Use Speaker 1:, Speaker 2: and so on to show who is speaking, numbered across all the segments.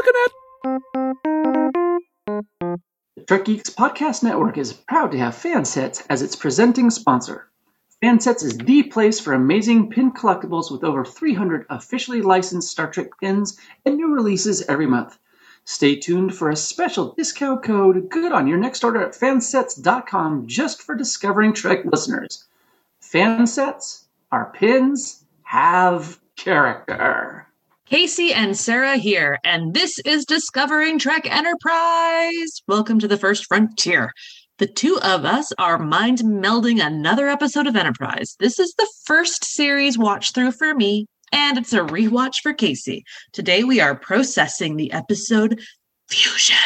Speaker 1: looking at?
Speaker 2: The Trek Geeks Podcast Network is proud to have Fansets as its presenting sponsor. Fansets is the place for amazing pin collectibles with over 300 officially licensed Star Trek pins and new releases every month. Stay tuned for a special discount code good on your next order at fansets.com just for Discovering Trek listeners. Fansets, our pins have character.
Speaker 3: Casey and Sarah here, and this is Discovering Trek Enterprise. Welcome to the first frontier. The two of us are mind melding another episode of Enterprise. This is the first series watch through for me, and it's a rewatch for Casey. Today we are processing the episode Fusion.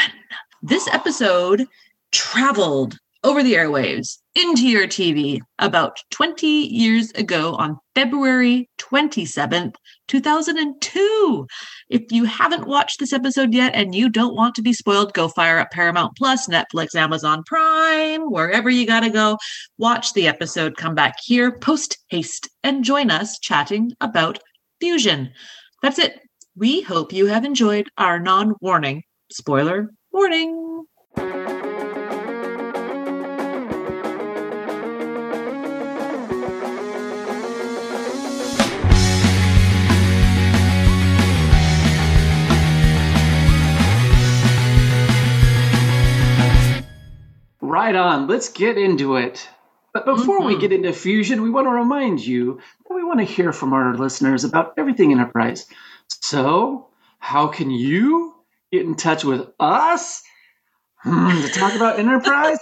Speaker 3: This episode traveled over the airwaves into your TV about 20 years ago on February 27th, 2002. If you haven't watched this episode yet and you don't want to be spoiled, go fire up Paramount Plus, Netflix, Amazon Prime, wherever you got to go. Watch the episode, come back here post haste, and join us chatting about Fusion. That's it. We hope you have enjoyed our non warning spoiler warning.
Speaker 2: Right on, let's get into it. But before we
Speaker 3: Mhm.
Speaker 2: get into Fusion, we want to remind you that we want to hear from our listeners about everything Enterprise. So, how can you get in touch with us hmm, to talk about Enterprise?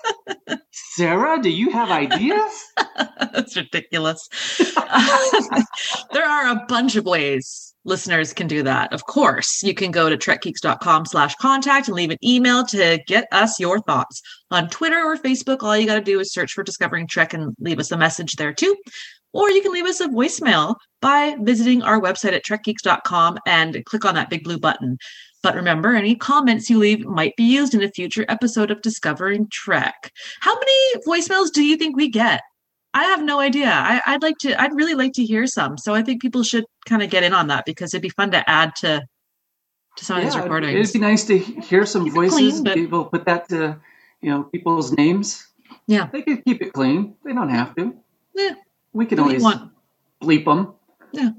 Speaker 2: Sarah, do you have ideas?
Speaker 3: That's ridiculous. there are a bunch of ways listeners can do that. Of course, you can go to trekgeeks.com slash contact and leave an email to get us your thoughts. On Twitter or Facebook, all you got to do is search for Discovering Trek and leave us a message there too. Or you can leave us a voicemail by visiting our website at trekgeeks.com and click on that big blue button. But remember, any comments you leave might be used in a future episode of Discovering Trek. How many voicemails do you think we get? I have no idea. I, I'd like to. I'd really like to hear some. So I think people should kind of get in on that because it'd be fun to add to to some of these recordings.
Speaker 2: It'd be nice to hear some
Speaker 3: Keep
Speaker 2: voices.
Speaker 3: clean, but-
Speaker 2: People put that to, you know, people's names.
Speaker 3: Yeah.
Speaker 2: They could keep it clean. They don't have to.
Speaker 3: Yeah.
Speaker 2: We can
Speaker 3: Do what you
Speaker 2: always
Speaker 3: want.
Speaker 2: bleep them.
Speaker 3: Yeah.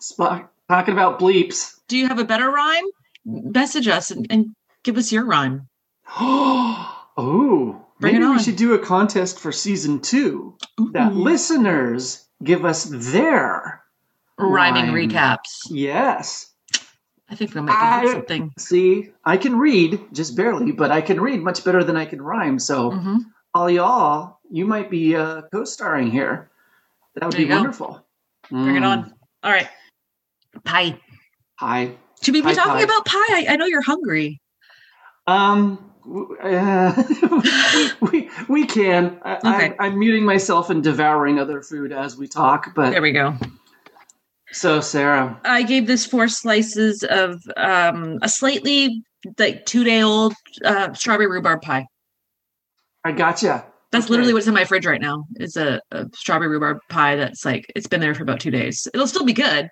Speaker 2: Spock, talking about bleeps.
Speaker 3: Do you have a better rhyme? Message us and, and give us your rhyme.
Speaker 2: oh,
Speaker 3: Bring
Speaker 2: maybe
Speaker 3: it
Speaker 2: we should do a contest for season two that listeners give us their
Speaker 3: Rhyming
Speaker 2: rhyme.
Speaker 3: recaps.
Speaker 2: Yes.
Speaker 3: I think we might
Speaker 2: I-
Speaker 3: something.
Speaker 2: See, I can read just barely, but I can read much better than I can rhyme. So,
Speaker 3: hmm
Speaker 2: all y'all, you might be uh, co-starring here. That would
Speaker 3: There
Speaker 2: be
Speaker 3: go.
Speaker 2: wonderful.
Speaker 3: Bring it
Speaker 2: Mm.
Speaker 3: on. All right. Pie.
Speaker 2: Hi.
Speaker 3: Should we be
Speaker 2: Pie,
Speaker 3: talking
Speaker 2: pie.
Speaker 3: about pie? I, I know you're hungry.
Speaker 2: Um, uh, we, we we can. I,
Speaker 3: Okay.
Speaker 2: I'm, I'm muting myself and devouring other food as we talk. But
Speaker 3: There we go.
Speaker 2: so, Sarah,
Speaker 3: I gave this four slices of um, a slightly like two day old uh, strawberry rhubarb pie.
Speaker 2: I gotcha.
Speaker 3: That's
Speaker 2: Okay.
Speaker 3: literally what's in my fridge right now. Is a, a strawberry rhubarb pie that's like it's been there for about two days. It'll still be good.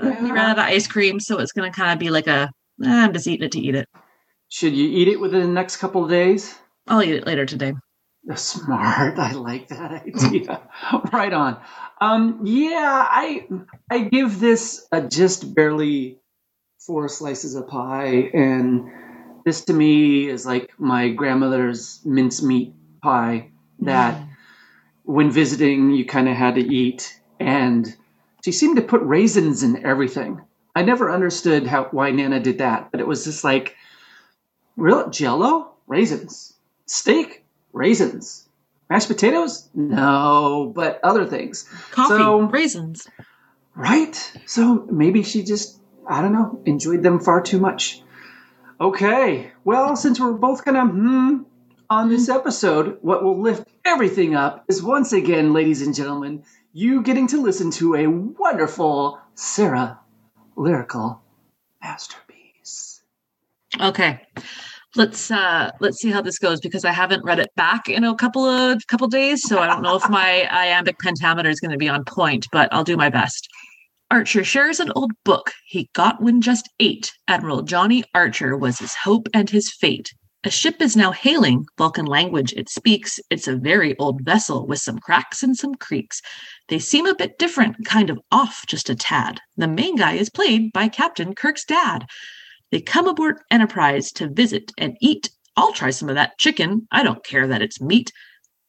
Speaker 3: But we ran out of ice cream, so it's gonna kind of be like a eh, I'm just eating it to eat it.
Speaker 2: Should you eat it within the next couple of days?
Speaker 3: I'll eat it later today.
Speaker 2: Smart. I like that idea. right on. Um, yeah, I I give this a just barely four slices of pie, and this to me is like my grandmother's mincemeat pie that when visiting you kind of had to eat, and she seemed to put raisins in everything. I never understood how why Nana did that, but it was just like real Jello, raisins, steak, raisins, mashed potatoes, no, but other things.
Speaker 3: Coffee,
Speaker 2: So-
Speaker 3: raisins.
Speaker 2: Right? So maybe she just, I don't know, enjoyed them far too much. Okay, well, since we're both kind of hmm on this episode, what will lift everything up is once again, ladies and gentlemen, you getting to listen to a wonderful Sarah lyrical masterpiece.
Speaker 3: Okay. Let's uh let's see how this goes because I haven't read it back in a couple of couple days, so I don't know if my iambic pentameter is going to be on point, but I'll do my best. Archer shares an old book he got when just eight. Admiral Johnny Archer was his hope and his fate. A ship is now hailing, Vulcan language it speaks. It's a very old vessel with some cracks and some creaks. They seem a bit different, kind of off just a tad. The main guy is played by Captain Kirk's dad. They come aboard Enterprise to visit and eat. I'll try some of that chicken. I don't care that it's meat.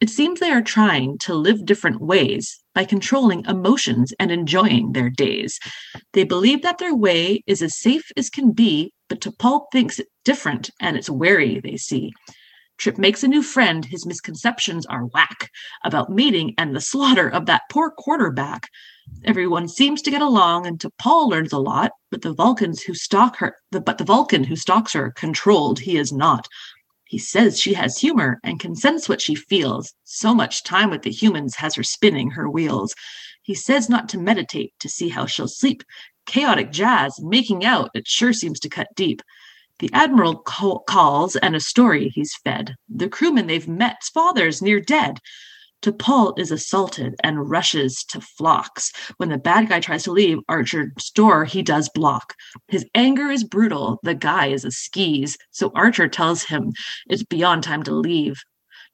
Speaker 3: It seems they are trying to live different ways by controlling emotions and enjoying their days. They believe that their way is as safe as can be, but T'Pol thinks it different and it's wary, they see. Trip makes a new friend. His misconceptions are whack about mating and the slaughter of that poor quarterback. Everyone seems to get along, and T'Pol learns a lot, but the Vulcans who stalk her, the, but the Vulcan who stalks her, controlled he is not. He says she has humor and can sense what she feels. So much time with the humans has her spinning her wheels. He says not to meditate to see how she'll sleep. Chaotic jazz, making out, it sure seems to cut deep. The admiral call- calls, and a story he's fed. The crewmen they've met's father's near dead. T'Pol is assaulted and rushes to Phlox. When the bad guy tries to leave Archer's door, he does block. His anger is brutal. The guy is a skis, so Archer tells him it's beyond time to leave.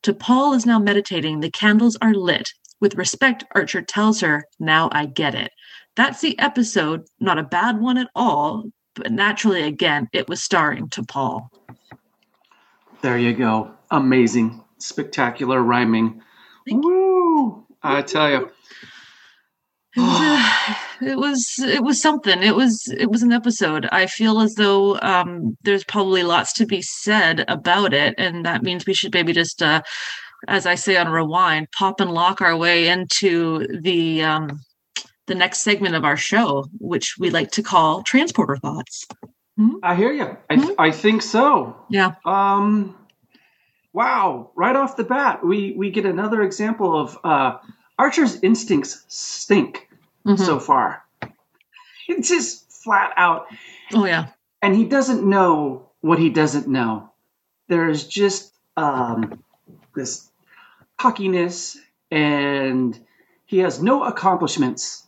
Speaker 3: T'Pol is now meditating. The candles are lit. With respect, Archer tells her, Now I get it. That's the episode, not a bad one at all, but naturally, again, it was starring T'Pol.
Speaker 2: There you go. Amazing. Spectacular rhyming.
Speaker 3: Thank
Speaker 2: Woo! I tell you.
Speaker 3: It was, uh, it was it was something. It was it was an episode. I feel as though um, there's probably lots to be said about it, and that means we should maybe just, uh, as I say on rewind, pop and lock our way into the um, the next segment of our show, which we like to call transporter thoughts.
Speaker 2: I hear you. I,
Speaker 3: Mhm.
Speaker 2: I think so.
Speaker 3: Yeah.
Speaker 2: Um, wow! Right off the bat, we we get another example of uh, Archer's instincts stink
Speaker 3: Mhm.
Speaker 2: so far. It's just flat out,
Speaker 3: oh yeah.
Speaker 2: and he doesn't know what he doesn't know. There's just um, this cockiness, and he has no accomplishments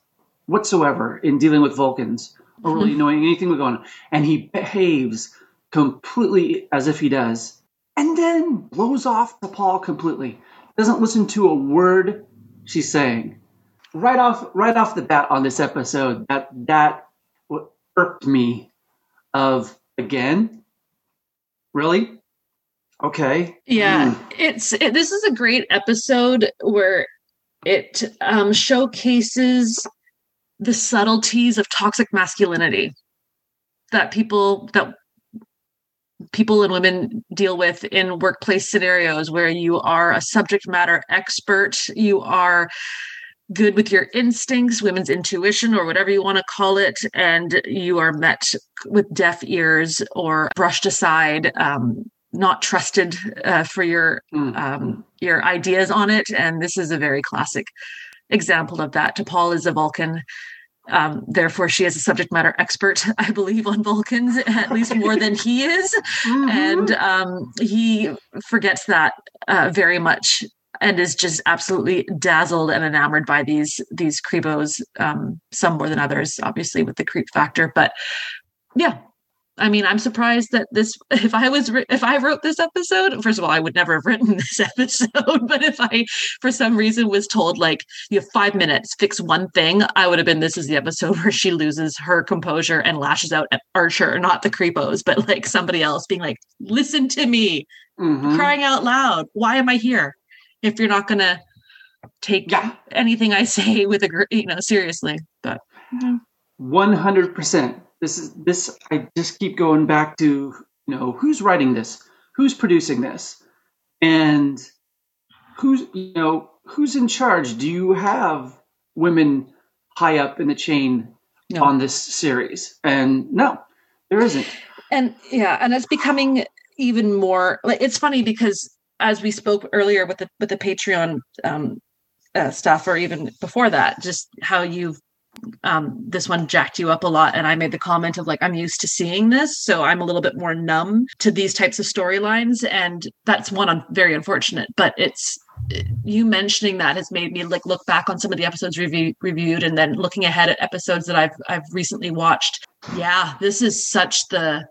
Speaker 2: whatsoever in dealing with Vulcans or really knowing anything going on. And he behaves completely as if he does, and then blows off T'Pol completely. Doesn't listen to a word she's saying. Right off, right off the bat on this episode, that that what irked me. Of again, really, okay,
Speaker 3: Yeah,
Speaker 2: Mm.
Speaker 3: it's it, this is a great episode where it um, showcases the subtleties of toxic masculinity that people that people and women deal with in workplace scenarios where you are a subject matter expert, you are good with your instincts, women's intuition, or whatever you want to call it, and you are met with deaf ears or brushed aside, um, not trusted uh, for your
Speaker 2: Mm.
Speaker 3: um, your ideas on it. And this is a very classic example of that. T'Pol is a Vulcan. Um, therefore, she is a subject matter expert, I believe, on Vulcans, at least more than he is.
Speaker 2: Mhm.
Speaker 3: And um, he forgets that uh, very much and is just absolutely dazzled and enamored by these these creepos um some more than others obviously with the creep factor but yeah i mean i'm surprised that this if i was if i wrote this episode first of all i would never have written this episode but if i for some reason was told like you have five minutes fix one thing i would have been this is the episode where she loses her composure and lashes out at archer not the creepos but like somebody else being like listen to me
Speaker 2: Mhm.
Speaker 3: crying out loud why am i here if you're not going to take
Speaker 2: Yeah.
Speaker 3: anything i say with a you know seriously but
Speaker 2: One hundred percent. This is this. I just keep going back to you know who's writing this, who's producing this, and who's you know who's in charge. Do you have women high up in the chain
Speaker 3: No.
Speaker 2: on this series? And no, there isn't.
Speaker 3: and yeah and it's becoming even more like it's funny because as we spoke earlier with the with the patreon um uh, stuff or even before that just how you've um, this one jacked you up a lot. And I made the comment of like, I'm used to seeing this. So I'm a little bit more numb to these types of storylines. And that's one I'm very unfortunate, but it's, you mentioning that has made me like look back on some of the episodes review, reviewed and then looking ahead at episodes that I've I've recently watched. Yeah, this is such the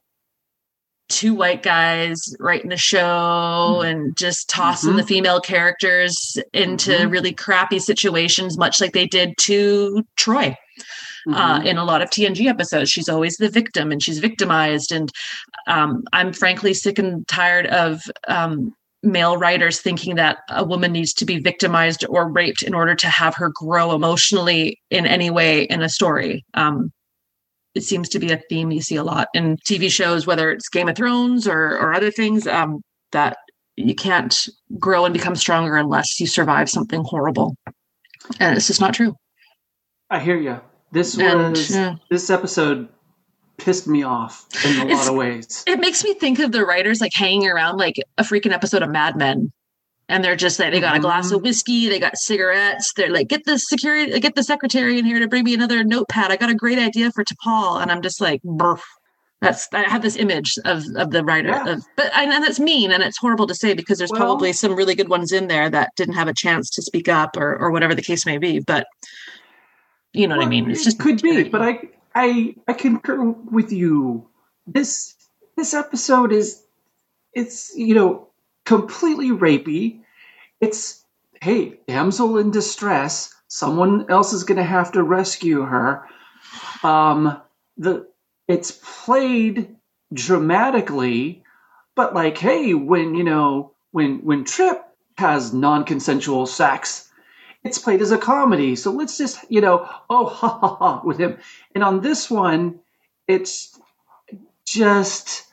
Speaker 3: two white guys writing a show mm-hmm. and just tossing mm-hmm. the female characters into mm-hmm. really crappy situations, much like they did to Troi. Uh, mm-hmm. in a lot of TNG episodes, she's always the victim and she's victimized. And um, I'm frankly sick and tired of um, male writers thinking that a woman needs to be victimized or raped in order to have her grow emotionally in any way in a story. Um, it seems to be a theme you see a lot in TV shows, whether it's Game of Thrones or, or other things, um, that you can't grow and become stronger unless you survive something horrible. And it's just not true.
Speaker 2: I hear you. This was yeah. this episode pissed me off in a it's, lot of ways.
Speaker 3: It makes me think of the writers like hanging around like a freaking episode of Mad Men. And they're just like they got a glass of mm-hmm. whiskey, they got cigarettes. They're like, get the security, get the secretary in here to bring me another notepad. I got a great idea for T'Pol, and I'm just like, Burf. that's I have this image of of the writer, yeah. of, but I, and that's mean and it's horrible to say because there's well, probably some really good ones in there that didn't have a chance to speak up or or whatever the case may be. But you know well, what I mean?
Speaker 2: It's just could be, but I I I concur with you. This this episode is it's you know completely rapey. It's hey, damsel in distress. Someone else is going to have to rescue her. Um, the it's played dramatically, but like, hey, when you know when when Trip has non-consensual sex, it's played as a comedy. So let's just you know, oh ha ha ha with him. And on this one, it's just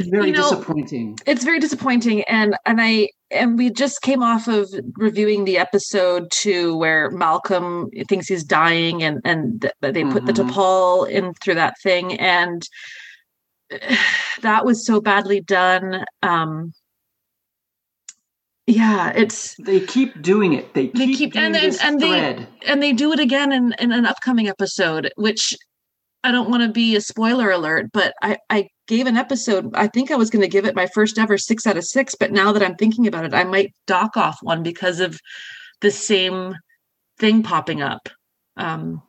Speaker 2: very you know, disappointing.
Speaker 3: It's very disappointing, and and I and we just came off of reviewing the episode two where Malcolm thinks he's dying, and and they mm-hmm. put the mm-hmm. T'Pol in through that thing, and that was so badly done. Um, yeah, it's
Speaker 2: they keep doing it. They keep, they keep and and thread.
Speaker 3: they and they do it again in, in an upcoming episode, which I don't want to be a spoiler alert, but I, I gave an episode. I think I was going to give it my first ever six out of six, but now that I'm thinking about it, I might dock off one because of the same thing popping up. Um,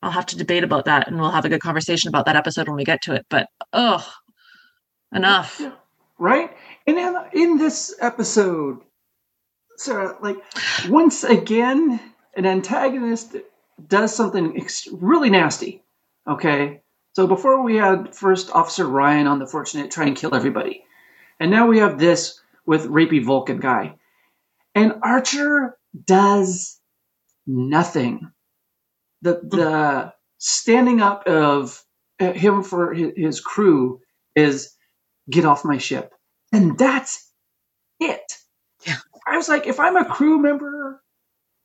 Speaker 3: I'll have to debate about that, and we'll have a good conversation about that episode when we get to it. But oh, enough.
Speaker 2: Right, and in, in this episode, Sarah, like once again, an antagonist does something ex- really nasty Okay. So before we had first Officer Ryan on the Fortunate try and kill everybody. And now we have this with rapey Vulcan guy. And Archer does nothing. The the standing up of uh, him for his, his crew is get off my ship. And that's it. Yeah. I was like, if I'm a crew member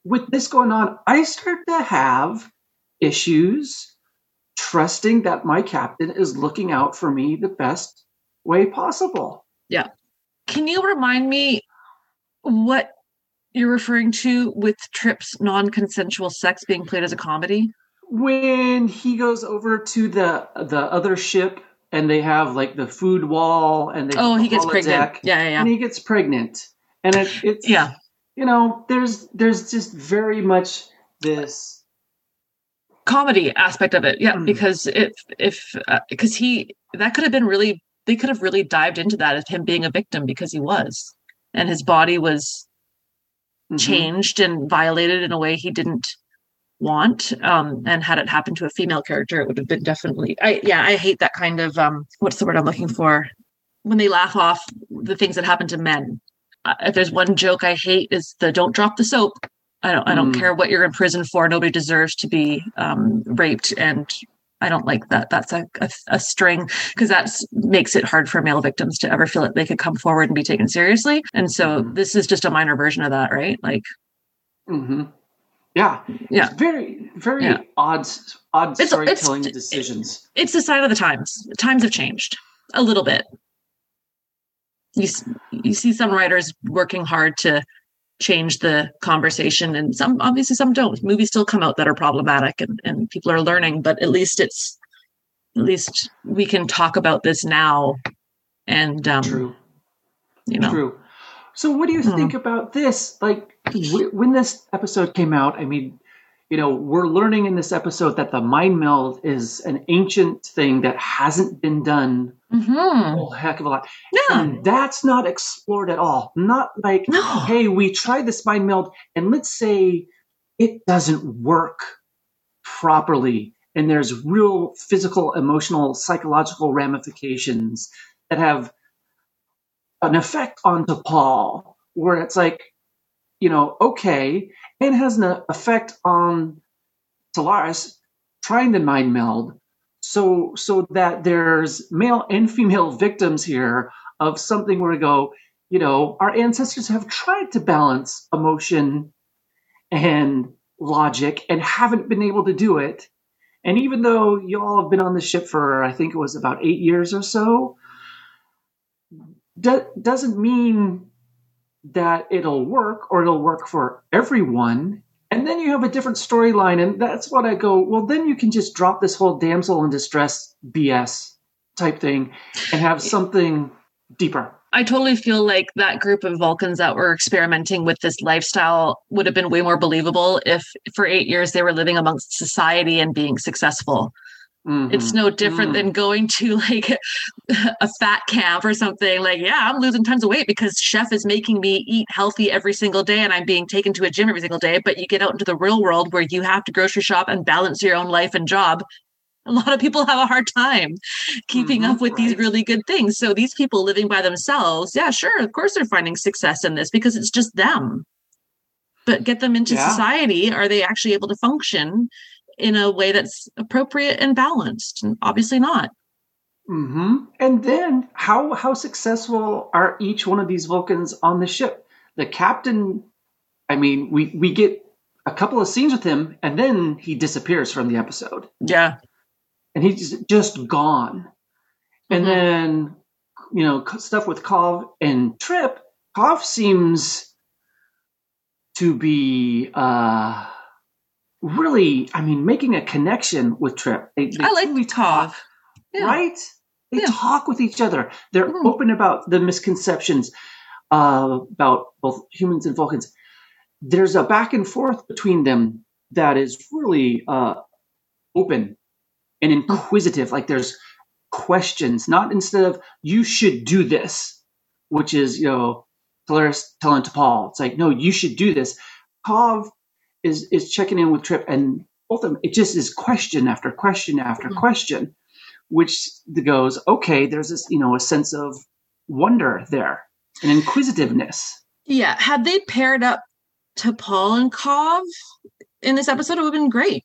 Speaker 2: with this going on, I start to have issues trusting that my captain is looking out for me the best way possible.
Speaker 3: Yeah. Can you remind me what you're referring to with Trip's non consensual sex being played as a comedy?
Speaker 2: When he goes over to the the other ship and they have like the food wall and they
Speaker 3: oh he gets pregnant yeah, yeah, yeah
Speaker 2: and he gets pregnant and it, it's yeah you know there's there's just very much this
Speaker 3: comedy aspect of it. Yeah mm. because if if because uh, he that could have been really they could have really dived into that of him being a victim because he was. And his body was mm-hmm. changed and violated in a way he didn't want um and had it happen to a female character it would have been definitely i yeah i hate that kind of um what's the word i'm looking for? When they laugh off the things that happen to men. Uh, if there's one joke i hate is the don't drop the soap I don't. I don't mm. care what you're in prison for. Nobody deserves to be um, raped, and I don't like that. That's a, a, a string because that makes it hard for male victims to ever feel that they could come forward and be taken seriously. And so mm-hmm. this is just a minor version of that, right? Like,
Speaker 2: mm-hmm. yeah, yeah, it's very, very yeah. odd, odd it's, storytelling it's, decisions.
Speaker 3: It's a sign of the times. Times have changed a little bit. You you see some writers working hard to change the conversation and some obviously some don't movies still come out that are problematic and, and people are learning but at least it's at least we can talk about this now and um
Speaker 2: True.
Speaker 3: you know
Speaker 2: True. So, what do you
Speaker 3: Hmm.
Speaker 2: think about this? Like, w- when this episode came out, I mean, you know, we're learning in this episode that the mind meld is an ancient thing that hasn't been done a
Speaker 3: Mhm.
Speaker 2: whole heck of a lot.
Speaker 3: yeah
Speaker 2: And that's not explored at all. Not like,
Speaker 3: No.
Speaker 2: hey, we tried this mind meld, and let's say it doesn't work properly, and there's real physical, emotional, psychological ramifications that have an effect on T'Pol, where it's like, you know, okay, and has an effect on Tolaris trying the mind meld, so so that there's male and female victims here of something where we go, you know, our ancestors have tried to balance emotion and logic and haven't been able to do it. And even though y'all have been on the ship for, I think it was about eight years or so, do- doesn't mean that it'll work or it'll work for everyone. And then you have a different storyline. And that's what I go, well, then you can just drop this whole damsel in distress BS type thing and have something deeper.
Speaker 3: I totally feel like that group of Vulcans that were experimenting with this lifestyle would have been way more believable if for eight years they were living amongst society and being successful.
Speaker 2: Mhm.
Speaker 3: It's no different
Speaker 2: Mm.
Speaker 3: than going to like a fat camp or something. Like, yeah, I'm losing tons of weight because chef is making me eat healthy every single day and I'm being taken to a gym every single day. But you get out into the real world where you have to grocery shop and balance your own life and job. A lot of people have a hard time keeping
Speaker 2: Mhm,
Speaker 3: up with these really good things. So these people living by themselves, yeah, sure, of course they're finding success in this because it's just them. But get them into
Speaker 2: Yeah.
Speaker 3: society, are they actually able to function in a way that's appropriate and balanced? And obviously not.
Speaker 2: Mm-hmm. And then how how successful are each one of these Vulcans on the ship? The captain, I mean, we we get a couple of scenes with him, and then he disappears from the episode,
Speaker 3: Yeah.
Speaker 2: and he's just gone. And
Speaker 3: Mhm.
Speaker 2: then you know stuff with Kov and Trip. Kov seems to be uh really, I mean, making a connection with Trip. They, they
Speaker 3: I like
Speaker 2: truly talk
Speaker 3: Yeah.
Speaker 2: right? They
Speaker 3: Yeah.
Speaker 2: talk with each other. They're
Speaker 3: Mhm.
Speaker 2: open about the misconceptions uh, about both humans and Vulcans. There's a back and forth between them that is really uh, open and inquisitive. Like there's questions, not instead of "you should do this," which is you know Tolaris telling T'Pol. It's like no, you should do this. Kov is is checking in with Trip, and both of them. It just is question after question after
Speaker 3: Mhm.
Speaker 2: question which goes, okay, there's this, you know, a sense of wonder there, an inquisitiveness.
Speaker 3: Yeah. Had they paired up T'Pol and Kov in this episode, it would have been great.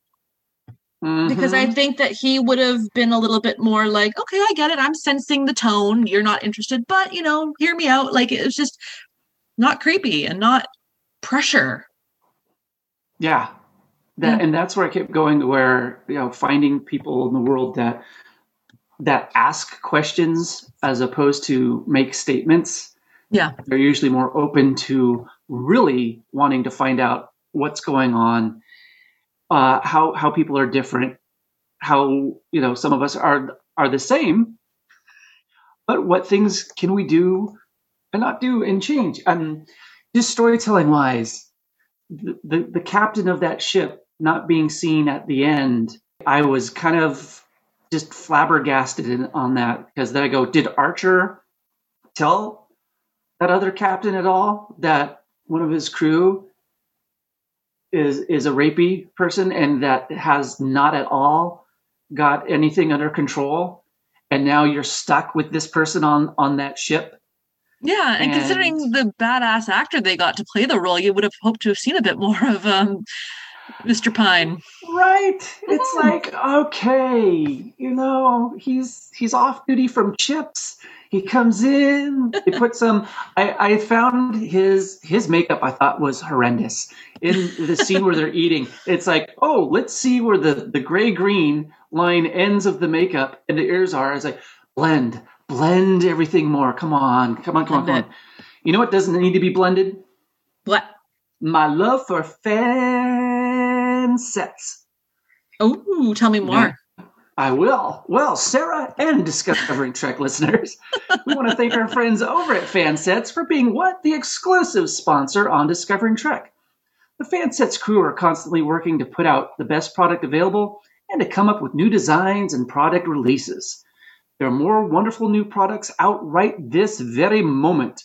Speaker 3: Because I
Speaker 2: Mhm.
Speaker 3: think that he would have been a little bit more like, okay, I get it. I'm sensing the tone. You're not interested, but you know, hear me out. Like it was just not creepy and not pressure.
Speaker 2: Yeah, that,
Speaker 3: Yeah.
Speaker 2: and that's where I kept going, where you know, finding people in the world that that ask questions as opposed to make statements.
Speaker 3: Yeah.
Speaker 2: they're usually more open to really wanting to find out what's going on, uh, how how people are different, how you know some of us are are the same, but what things can we do and not do and change? And just storytelling wise, the, the captain of that ship not being seen at the end, I was kind of just flabbergasted in, on that because then I go, did Archer tell that other captain at all that one of his crew is is a rapey person and that has not at all got anything under control? And now you're stuck with this person on on that ship
Speaker 3: Yeah, and,
Speaker 2: And-
Speaker 3: considering the badass actor they got to play the role, you would have hoped to have seen a bit more of um, Mr. Pine.
Speaker 2: right it's
Speaker 3: Mhm.
Speaker 2: like okay you know he's he's off duty from CHiPs he comes in He put some i i found his his makeup i thought was horrendous in the scene where they're eating it's like oh let's see where the the gray green line ends of the makeup and the ears are it's like blend blend everything more come on come on come on come on you know what doesn't need to be blended
Speaker 3: What?
Speaker 2: my love for fan sets.
Speaker 3: Oh, tell me more.
Speaker 2: I will. Well, Sarah and Discovering Trek listeners, we want to thank our friends over at Fansets for being what? The exclusive sponsor on Discovering Trek. The Fansets crew are constantly working to put out the best product available and to come up with new designs and product releases. There are more wonderful new products out right this very moment.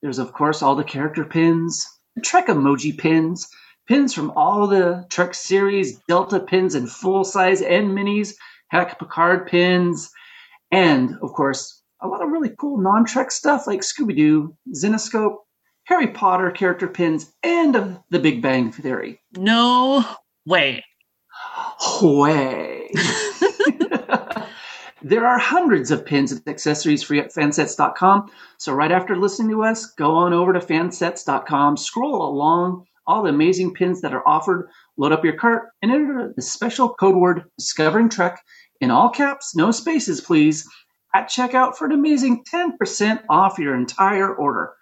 Speaker 2: There's, of course, all the character pins, the Trek emoji pins, pins from all the Trek series, Delta pins and full size and minis, heck, Picard pins, and, of course, a lot of really cool non Trek stuff like Scooby Doo, Zenescope, Harry Potter character pins, and of The Big Bang Theory.
Speaker 3: No way.
Speaker 2: Way. There are hundreds of pins and accessories free at fansets.com. So right after listening to us, go on over to fansets.com, scroll along all the amazing pins that are offered, load up your cart, and enter the special code word Discovering Trek in all caps, no spaces, please, at checkout for an amazing 10% off your entire order.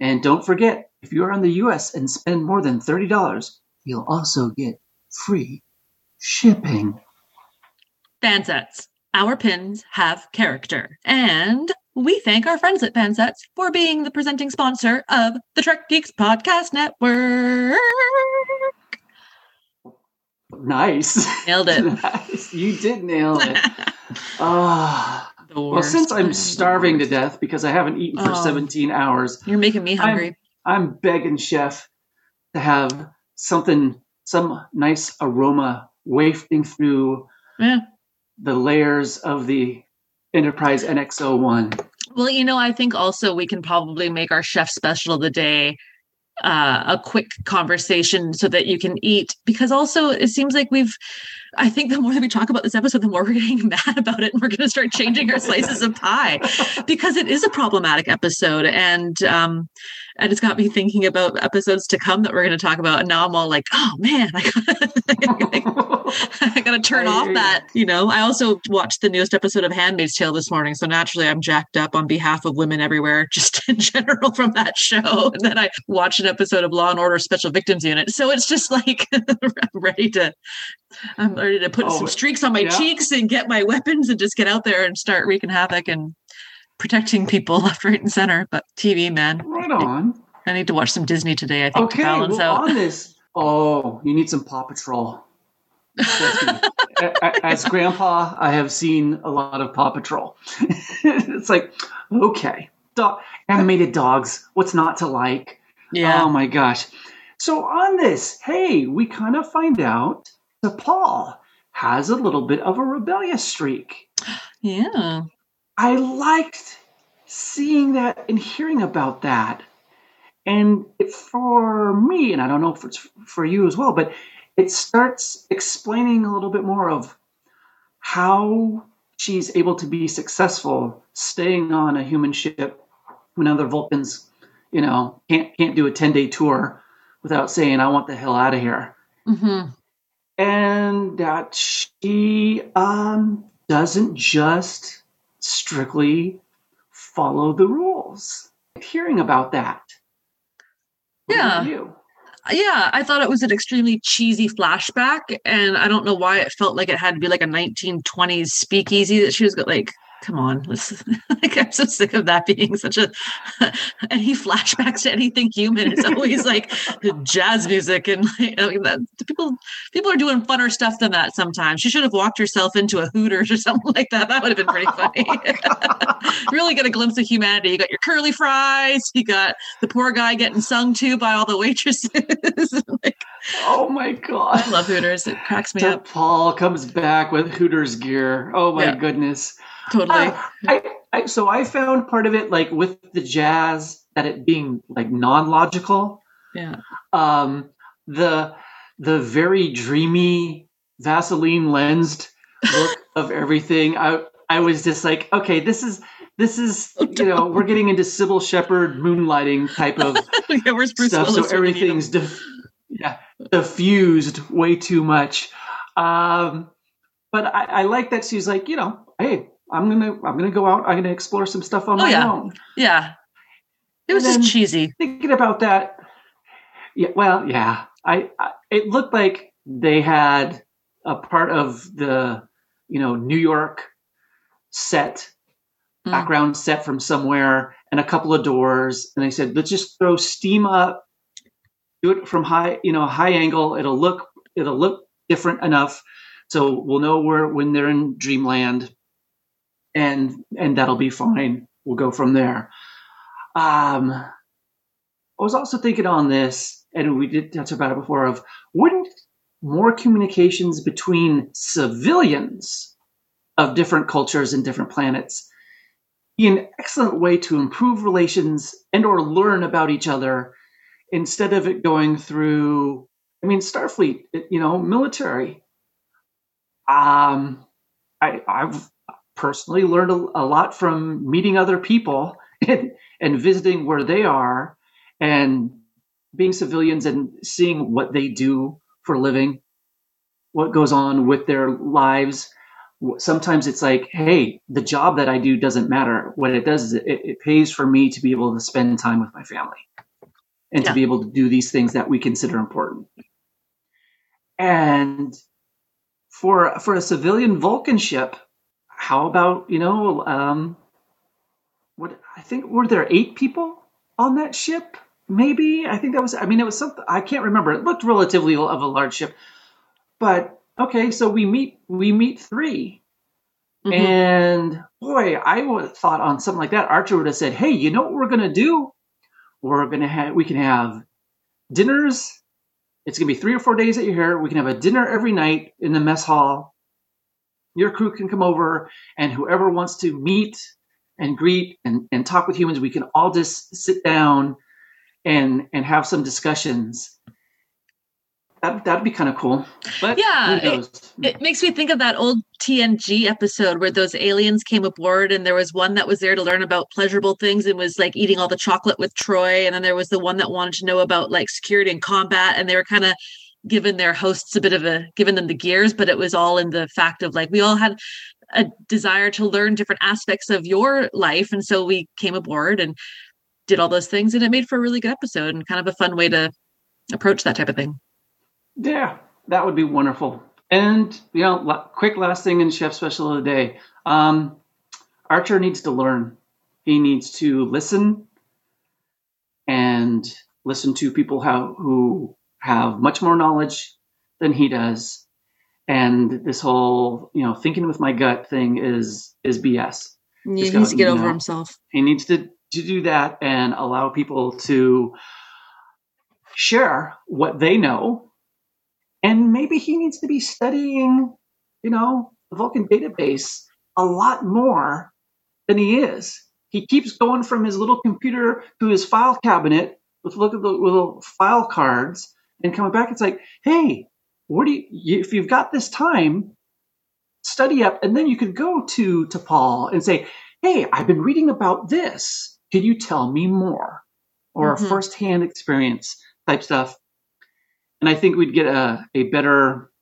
Speaker 2: And don't forget, if you are in the US and spend more than $30, you'll also get free shipping.
Speaker 3: Fansets. Our pins have character. And we thank our friends at Fansets for being the presenting sponsor of the Trek Geeks Podcast Network.
Speaker 2: Nice.
Speaker 3: Nailed it.
Speaker 2: nice. You did nail it. Ah.
Speaker 3: The
Speaker 2: well, since I'm starving to death because I haven't eaten for
Speaker 3: Oh.
Speaker 2: 17 hours,
Speaker 3: You're making me hungry.
Speaker 2: I'm begging Chef to have something, some nice aroma wafting through
Speaker 3: Yeah.
Speaker 2: The layers of the Enterprise NX01.
Speaker 3: Well, you know, I think also we can probably make our chef special of the day uh, a quick conversation so that you can eat. Because also, it seems like we've, I think the more that we talk about this episode, the more we're getting mad about it, and we're going to start changing our slices of pie because it is a problematic episode, and um, and it's got me thinking about episodes to come that we're going to talk about. And now I'm all like, oh man, I got. I gotta turn off that, you know. I also watched the newest episode of Handmaid's Tale this morning, so naturally I'm jacked up on behalf of women everywhere, just in general from that show. And then I watched an episode of Law and Order Special Victims Unit, so it's just like I'm ready to, I'm ready to put
Speaker 2: Oh,
Speaker 3: some streaks on my
Speaker 2: yeah.
Speaker 3: cheeks and get my weapons and just get out there and start wreaking havoc and protecting people left, right, and center. But TV, man,
Speaker 2: right on.
Speaker 3: I need to watch some Disney today. I think
Speaker 2: Okay,
Speaker 3: to balance
Speaker 2: well,
Speaker 3: out.
Speaker 2: on this, oh, you need some Paw Patrol. Trust me. A- a- As grandpa, I have seen a lot of Paw Patrol. it's like, okay, dog, animated dogs, what's not to like?
Speaker 3: yeah,
Speaker 2: Oh my gosh. So on this, hey, we kind of find out that T'Pol has a little bit of a rebellious streak.
Speaker 3: yeah,
Speaker 2: I liked seeing that and hearing about that. And it, for me, and I don't know if it's for you as well, but it starts explaining a little bit more of how she's able to be successful staying on a human ship when other Vulcans, you know, can't can't do a 10-day tour without saying, I want the hell out of here
Speaker 3: hmm
Speaker 2: and that she um, doesn't just strictly follow the rules. Hearing about that.
Speaker 3: Yeah. Yeah, I thought it was an extremely cheesy flashback, and I don't know why it felt like it had to be like a 1920s speakeasy that she was like, "Come on, let's." like I'm so sick of that being such a any flashbacks to anything human. It's always like jazz music and like I mean, that, people people are doing funner stuff than that sometimes. She should have walked herself into a Hooters or something like that. That would have been pretty funny. really get a glimpse of humanity. You got your curly fries. You got the poor guy getting sung to by all the waitresses. like,
Speaker 2: Oh my god!
Speaker 3: I love Hooters. It cracks me
Speaker 2: So
Speaker 3: up
Speaker 2: T'Pol comes back with Hooters gear. Oh my
Speaker 3: Yeah.
Speaker 2: goodness.
Speaker 3: totally.
Speaker 2: Uh, I, I, so I found part of it like with the jazz that it being like non-logical.
Speaker 3: yeah.
Speaker 2: um, the the very dreamy Vaseline lensed look of everything. I I was just like, okay, this is this is
Speaker 3: Oh,
Speaker 2: you know we're getting into Cybill Shepherd moonlighting type of
Speaker 3: yeah.
Speaker 2: Stuff,
Speaker 3: Willis?
Speaker 2: so
Speaker 3: when you need him?
Speaker 2: everything's diff- yeah diffused way too much. Um, but I, I like that she's like, you know, hey, I'm gonna I'm gonna go out. I'm gonna explore some stuff on
Speaker 3: Oh,
Speaker 2: my
Speaker 3: yeah.
Speaker 2: own.
Speaker 3: Yeah. It was just cheesy.
Speaker 2: thinking about that, Yeah, well, yeah. I, I it looked like they had a part of the you know New York set
Speaker 3: Mm.
Speaker 2: background set from somewhere and a couple of doors and they said let's just throw steam up do it from high you know high angle. It'll look it'll look different enough. So we'll know where when they're in dreamland and and that'll be fine. We'll go from there. Um i was also thinking on this and we did touch about it before of wouldn't more communications between civilians of different cultures and different planets be an excellent way to improve relations and or learn about each other instead of it going through i mean starfleet you know military. Um i i've personally learned a, a lot from meeting other people and, and visiting where they are and being civilians and seeing what they do for a living what goes on with their lives. Sometimes it's like, hey, the job that I do doesn't matter. What it does is it, it pays for me to be able to spend time with my family and
Speaker 3: Yeah.
Speaker 2: to be able to do these things that we consider important. And for for a civilian Vulcan ship, how about you know, um, what I think were there eight people on that ship? Maybe I think that was. I mean, it was something I can't remember. It looked relatively of a large ship, but okay. So we meet we meet 3
Speaker 3: Mhm.
Speaker 2: and boy, I would have thought on something like that, Archer would have said, "Hey, you know what we're gonna do? We're gonna have we can have dinners. It's gonna be three or four days that you're here. We can have a dinner every night in the mess hall. Your crew can come over, and whoever wants to meet and greet and, and talk with humans, we can all just sit down and and have some discussions. That that'd be kind of cool. But
Speaker 3: Yeah,
Speaker 2: knows?
Speaker 3: It makes me think of that old TNG episode where those aliens came aboard and there was one that was there to learn about pleasurable things and was like eating all the chocolate with Troi. And then there was the one that wanted to know about like security and combat. And they were kind of giving their hosts a bit of a given them the gears, but it was all in the fact of like we all had a desire to learn different aspects of your life. And so we came aboard and did all those things. And it made for a really good episode and kind of a fun way to approach that type of thing.
Speaker 2: Yeah, that would be wonderful. And you know, la- quick last thing in chef special of the day. Um, Archer needs to learn. He needs to listen and listen to people how, who have much more knowledge than he does. And this whole, you know, thinking with my gut thing is is BS.
Speaker 3: He
Speaker 2: Just
Speaker 3: needs to get
Speaker 2: you
Speaker 3: over
Speaker 2: know,
Speaker 3: himself.
Speaker 2: He needs to, to do that and allow people to share what they know. And maybe he needs to be studying, you know, the Vulcan database a lot more than he is. He keeps going from his little computer to his file cabinet with look at the little file cards and coming back. It's like, hey, what do you, if you've got this time, study up, and then you could go to T'Pol and say, hey, I've been reading about this. Can you tell me more? Or
Speaker 3: Mhm.
Speaker 2: a firsthand experience type stuff. And I think we'd get a, a better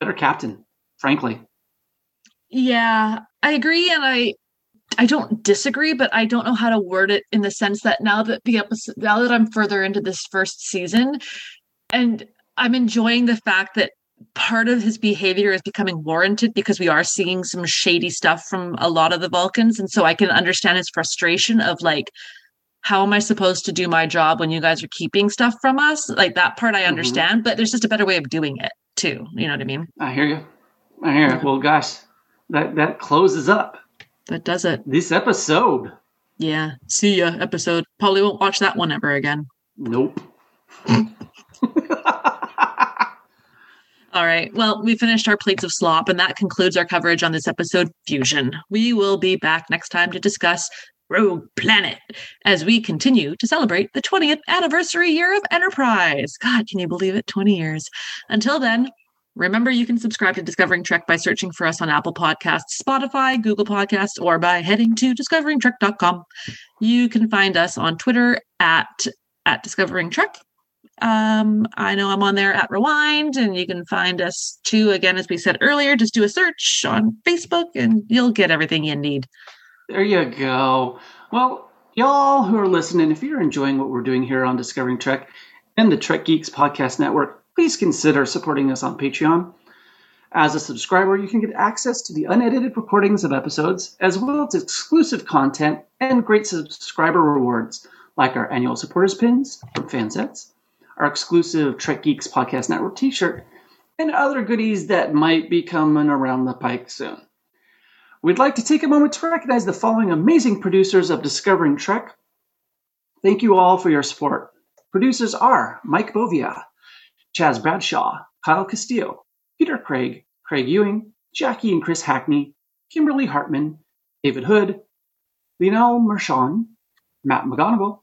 Speaker 2: better captain, frankly.
Speaker 3: Yeah, I agree, and I I don't disagree, but I don't know how to word it in the sense that now that the episode now that I'm further into this first season, and I'm enjoying the fact that part of his behavior is becoming warranted because we are seeing some shady stuff from a lot of the Vulcans, and so I can understand his frustration of like. How am I supposed to do my job when you guys are keeping stuff from us? Like that part I
Speaker 2: Mhm.
Speaker 3: understand, but there's just a better way of doing it too. You know what I mean?
Speaker 2: I hear you. I hear it. Well, gosh, that that closes up
Speaker 3: That does it.
Speaker 2: this episode.
Speaker 3: Yeah. See ya episode. Probably won't watch that one ever again.
Speaker 2: Nope.
Speaker 3: All right. Well, we finished our plates of slop, and that concludes our coverage on this episode, Fusion. We will be back next time to discuss Rogue Planet as we continue to celebrate the 20th anniversary year of Enterprise. God, can you believe it? 20 years. Until then, remember you can subscribe to Discovering Trek by searching for us on Apple Podcasts, Spotify, Google Podcasts, or by heading to discoveringtrek.com. You can find us on Twitter at at Discovering Trek um, I know I'm on there at Rewind, and you can find us too. Again, as we said earlier, just do a search on Facebook, and you'll get everything you need.
Speaker 2: There you go. Well, y'all who are listening, if you're enjoying what we're doing here on Discovering Trek and the Trek Geeks Podcast Network, please consider supporting us on Patreon. As a subscriber, you can get access to the unedited recordings of episodes, as well as exclusive content and great subscriber rewards, like our annual supporters pins from Fansets, our exclusive Trek Geeks Podcast Network t shirt, and other goodies that might be coming around the pike soon. We'd like to take a moment to recognize the following amazing producers of Discovering Trek. Thank you all for your support. Producers are Mike Bovia, Chaz Bradshaw, Kyle Castillo, Peter Craig, Craig Ewing, Jackie and Chris Hackney, Kimberly Hartman, David Hood, Lionel Mershon, Matt McGonigal,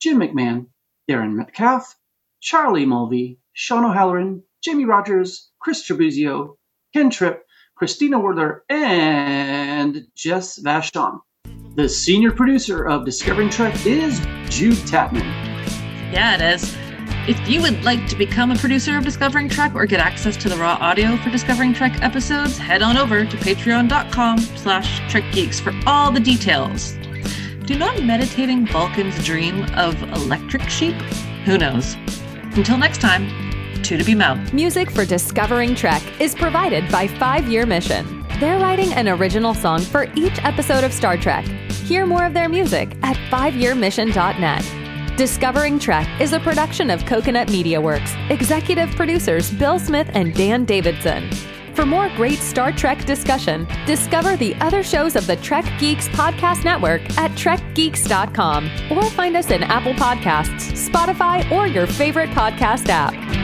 Speaker 2: Jim McMahon, Darren Metcalf, Charlie Mulvey, Sean O'Halloran, Jamie Rogers, Chris Trabuzio, Ken Tripp, Christina Werther, and Jess Vashon. The senior producer of Discovering Trek is Jude Tatman.
Speaker 3: Yeah, it is. If you would like to become a producer of Discovering Trek or get access to the raw audio for Discovering Trek episodes, head on over to patreon.com slash trekgeeks for all the details. Do non-meditating Vulcans dream of electric sheep? Who knows? Until next time,
Speaker 1: Music for Discovering Trek is provided by Five Year Mission. They're writing an original song for each episode of Star Trek. Hear more of their music at fiveyearmission.net. Discovering Trek is a production of Coconut Media Works. Executive producers Bill Smith and Dan Davidson. For more great Star Trek discussion, discover the other shows of the Trek Geeks Podcast Network at trekgeeks.com or find us in Apple Podcasts, Spotify, or your favorite podcast app.